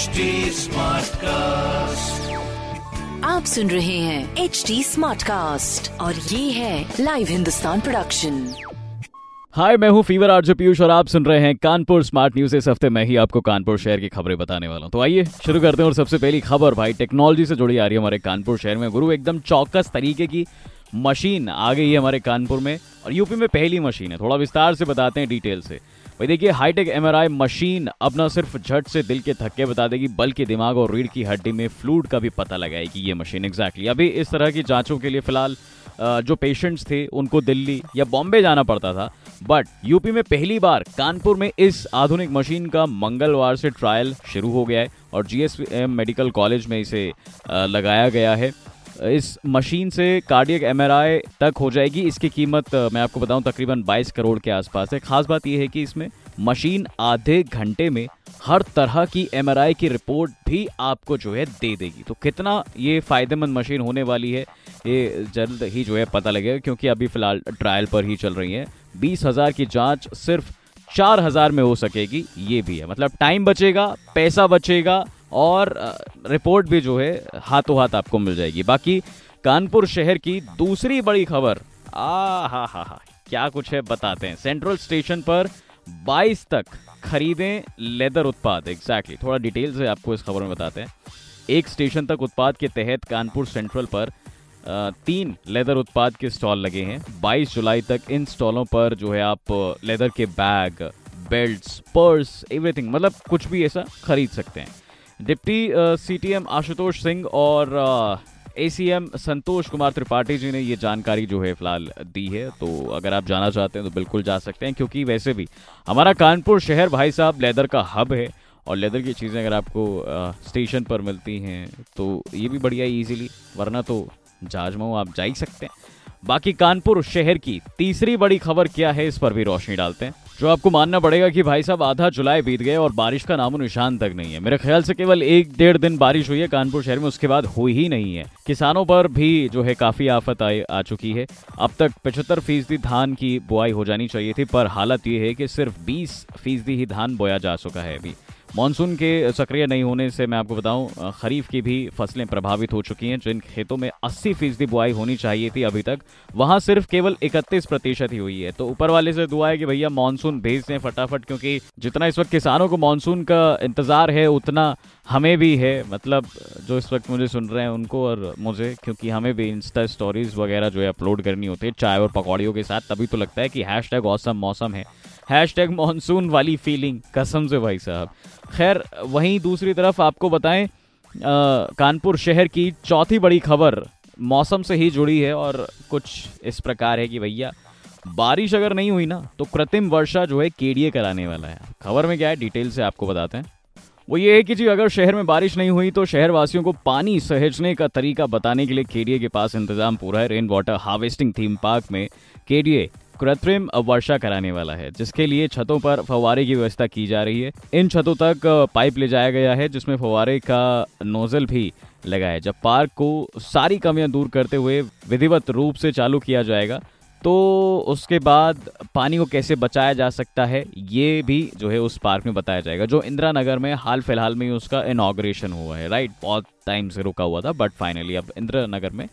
HD Smartcast. आप सुन रहे हैं एच डी स्मार्ट कास्ट और ये है लाइव हिंदुस्तान प्रोडक्शन हाय मैं हूँ फीवर आर्ज पीयूष और आप सुन रहे हैं कानपुर स्मार्ट न्यूज़ इस हफ़्ते मैं ही आपको कानपुर शहर की खबरें बताने वाला हूँ। तो आइए शुरू करते हैं और सबसे पहली खबर। भाई टेक्नोलॉजी से जुड़ी आ रही है हमारे कानपुर शहर में। गुरु एकदम चौकस तरीके की मशीन आ गई है हमारे कानपुर में। और यूपी में पहली मशीन है। थोड़ा विस्तार से बताते हैं डिटेल से। भाई देखिए हाईटेक एमआरआई मशीन अब न सिर्फ़ झट से दिल के थक्के बता देगी, बल्कि दिमाग और रीढ़ की हड्डी में फ्लूड का भी पता लगाएगी ये मशीन एग्जैक्टली अभी इस तरह की जांचों के लिए फ़िलहाल जो पेशेंट्स थे, उनको दिल्ली या बॉम्बे जाना पड़ता था। बट यूपी में पहली बार कानपुर में इस आधुनिक मशीन का मंगलवार से ट्रायल शुरू हो गया है और जीएसएम मेडिकल कॉलेज में इसे लगाया गया है। इस मशीन से कार्डियक एमआरआई तक हो जाएगी। इसकी कीमत मैं आपको बताऊँ, तकरीबन 22 करोड़ के आसपास है। खास बात यह है कि इसमें मशीन आधे घंटे में हर तरह की एमआरआई की रिपोर्ट भी आपको जो है दे देगी। तो कितना ये फ़ायदेमंद मशीन होने वाली है, ये जल्द ही जो है पता लगेगा, क्योंकि अभी फ़िलहाल ट्रायल पर ही चल रही है। बीस हज़ार की जाँच सिर्फ़ चार हज़ार में हो सकेगी, ये भी है। मतलब टाइम बचेगा, पैसा बचेगा और रिपोर्ट भी जो है, हाथों हाथ आपको मिल जाएगी। बाकी कानपुर शहर की दूसरी बड़ी खबर आ हा हा हा क्या कुछ है बताते हैं। सेंट्रल स्टेशन पर 22 तक खरीदें लेदर उत्पाद एग्जैक्टली थोड़ा डिटेल से आपको इस खबर में बताते हैं। एक स्टेशन तक उत्पाद के तहत कानपुर सेंट्रल पर तीन लेदर उत्पाद के स्टॉल लगे हैं। 22 जुलाई तक इन स्टॉलों पर जो है आप, लेदर के बैग बेल्ट पर्स, एवरीथिंग मतलब कुछ भी ऐसा खरीद सकते हैं। डिप्टी सीटीएम आशुतोष सिंह और एसीएम संतोष कुमार त्रिपाठी जी ने ये जानकारी जो है फ़िलहाल दी है। तो अगर आप जाना चाहते हैं तो बिल्कुल जा सकते हैं, क्योंकि वैसे भी हमारा कानपुर शहर भाई साहब लेदर का हब है और लेदर की चीज़ें अगर आपको स्टेशन पर मिलती हैं तो ये भी बढ़िया ईजिली वरना तो जाजमऊ आप जा ही सकते हैं। बाकी कानपुर शहर की तीसरी बड़ी खबर क्या है, इस पर भी रोशनी डालते हैं। जो आपको मानना पड़ेगा कि भाई साहब आधा जुलाई बीत गए और बारिश का नामो निशान तक नहीं है। मेरे ख्याल से केवल एक डेढ़ दिन बारिश हुई है कानपुर शहर में उसके बाद हुई ही नहीं है। किसानों पर भी जो है काफ़ी आफत आ, आ चुकी है। अब तक पचहत्तर फ़ीसदी धान की बुआई हो जानी चाहिए थी पर हालत ये है कि सिर्फ़ बीस फ़ीसदी ही धान बोया जा चुका है अभी। मानसून के सक्रिय नहीं होने से मैं आपको बताऊँ खरीफ की भी फ़सलें प्रभावित हो चुकी हैं, जिन खेतों में 80 फ़ीसदी बुआई होनी चाहिए थी अभी तक, वहाँ सिर्फ़ केवल 31 प्रतिशत ही हुई है। तो ऊपर वाले से दुआ है कि भैया मानसून भेज दें फटाफट, क्योंकि जितना इस वक्त किसानों को मानसून का इंतज़ार है, उतना हमें भी है। मतलब जो इस वक्त मुझे सुन रहे हैं उनको और मुझे, क्योंकि हमें भी इंस्टा स्टोरीज वगैरह जो है अपलोड करनी होती है, चाय और पकौड़ियों के साथ, तभी तो लगता है कि हैश टैग मौसम है। हैश टैग मानसून वाली फीलिंग कसम से भाई साहब। खैर, वहीं दूसरी तरफ़ आपको बताएँ कानपुर शहर की चौथी बड़ी खबर मौसम से ही जुड़ी है और कुछ इस प्रकार है कि भैया, बारिश अगर नहीं हुई ना तो कृत्रिम वर्षा जो है केडीए कराने वाला है। खबर में क्या है, डिटेल से आपको बताते हैं। वो ये है कि जी, अगर शहर में बारिश नहीं हुई तो शहरवासियों को पानी सहेजने का तरीका बताने के लिए केडीए के पास इंतज़ाम पूरा है। Rain water harvesting theme park में केडीए कृत्रिम वर्षा कराने वाला है, जिसके लिए छतों पर फवारे की व्यवस्था की जा रही है। इन छतों तक पाइप ले जाया गया है, जिसमें फवारे का नोजल भी लगा है। जब पार्क को सारी कमियाँ दूर करते हुए विधिवत रूप से चालू किया जाएगा तो उसके बाद पानी को कैसे बचाया जा सकता है, ये भी जो है उस पार्क में बताया जाएगा, जो इंदिरा नगर में हाल फ़िलहाल में ही उसका इनाग्रेशन हुआ है। राइट बहुत टाइम से रुका हुआ था बट फाइनली अब इंदिरा नगर में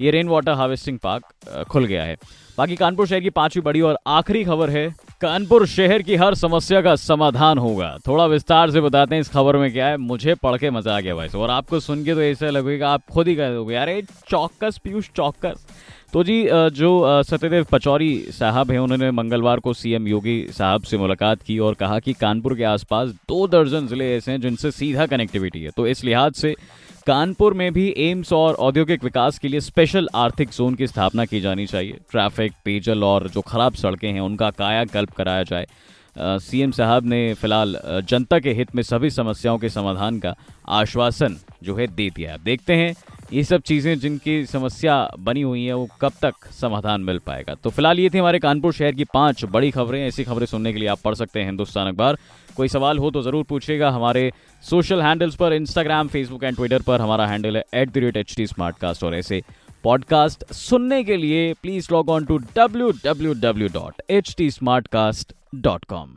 ये रेन वाटर हार्वेस्टिंग पार्क खुल गया है। बाकी कानपुर शहर की पांचवी बड़ी और आखिरी खबर है, कानपुर शहर की हर समस्या का समाधान होगा। थोड़ा विस्तार से बताते हैं इस खबर में क्या है। मुझे पढ़ के मज़ा आ गया भाई और आपको सुन के तो ऐसा लगेगा, आप खुद ही कह दोगे यार चौकस, पीयूष चौकस। तो जी जो सत्यदेव पचौरी साहब हैं, उन्होंने मंगलवार को सीएम योगी साहब से मुलाकात की और कहा कि कानपुर के आसपास दो दर्जन ज़िले ऐसे हैं जिनसे सीधा कनेक्टिविटी है। तो इस लिहाज से कानपुर में भी एम्स और औद्योगिक विकास के लिए स्पेशल आर्थिक जोन की स्थापना की जानी चाहिए। ट्रैफ़िक पेयजल और जो खराब सड़कें हैं, उनका कायाकल्प कराया जाए। सीएम साहब ने फ़िलहाल जनता के हित में सभी समस्याओं के समाधान का आश्वासन जो है दे दिया देखते हैं ये सब चीज़ें जिनकी समस्या बनी हुई है, वो कब तक समाधान मिल पाएगा? तो फ़िलहाल ये थी हमारे कानपुर शहर की पाँच बड़ी खबरें। ऐसी खबरें सुनने के लिए आप पढ़ सकते हैं हिंदुस्तान अखबार। कोई सवाल हो तो ज़रूर पूछिएगा हमारे सोशल हैंडल्स पर इंस्टाग्राम फेसबुक एंड ट्विटर पर। हमारा हैंडल है at the rate H T और ऐसे पॉडकास्ट सुनने के लिए please log on to W W W dot H T smartcast dot com